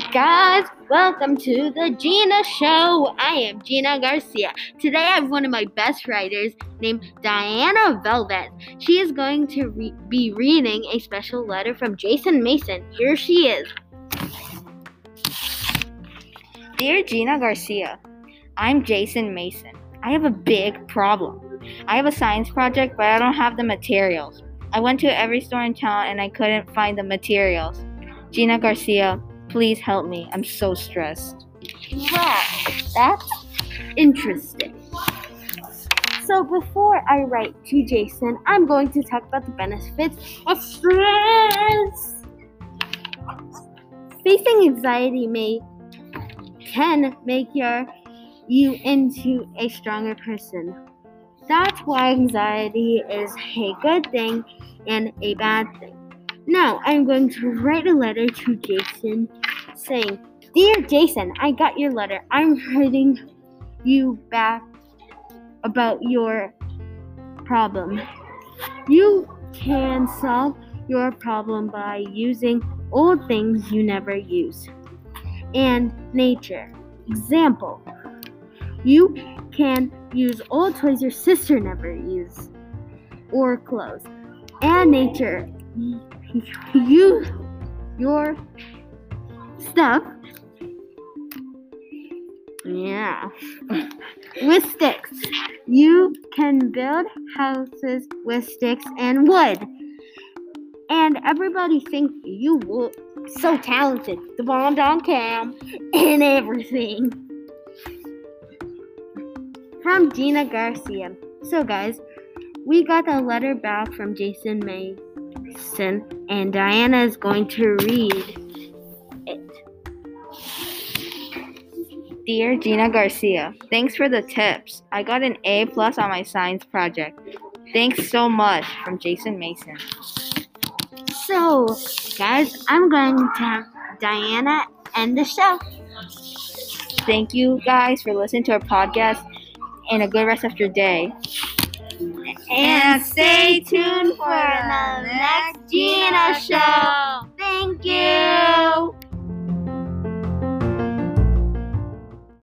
guys, welcome to the Gina Show. I am Gina Garcia. Today I have one of my best writers named Diana Velvet. She is going to re- be reading a special letter from Jason Mason. Here she is. Dear Gina Garcia, I'm Jason Mason. I have a big problem. I have a science project, but I don't have the materials. I went to every store in town and I couldn't find the materials. Gina Garcia, please help me. I'm so stressed. Wow, that's interesting. So before I write to Jason, I'm going to talk about the benefits of stress. Facing anxiety may can make your you into a stronger person. That's why anxiety is a good thing and a bad thing. Now I'm going to write a letter to Jason saying, Dear Jason, I got your letter. I'm writing you back about your problem. You can solve your problem by using old things you never use. And nature. Example. You can use old toys your sister never used or clothes. And nature use your stuff. Yeah. with sticks. You can build houses with sticks and wood. And everybody thinks you look so talented. The bombed on cam and everything. From Gina Garcia. So guys, we got a letter back from Jason May and Diana is going to read it. Dear Gina Garcia, thanks for the tips. I got an A plus on my science project. Thanks so much from Jason Mason. So, guys, I'm going to have Diana end the show. Thank you guys for listening to our podcast and a good rest of your day. And stay tuned for the next Gina Show.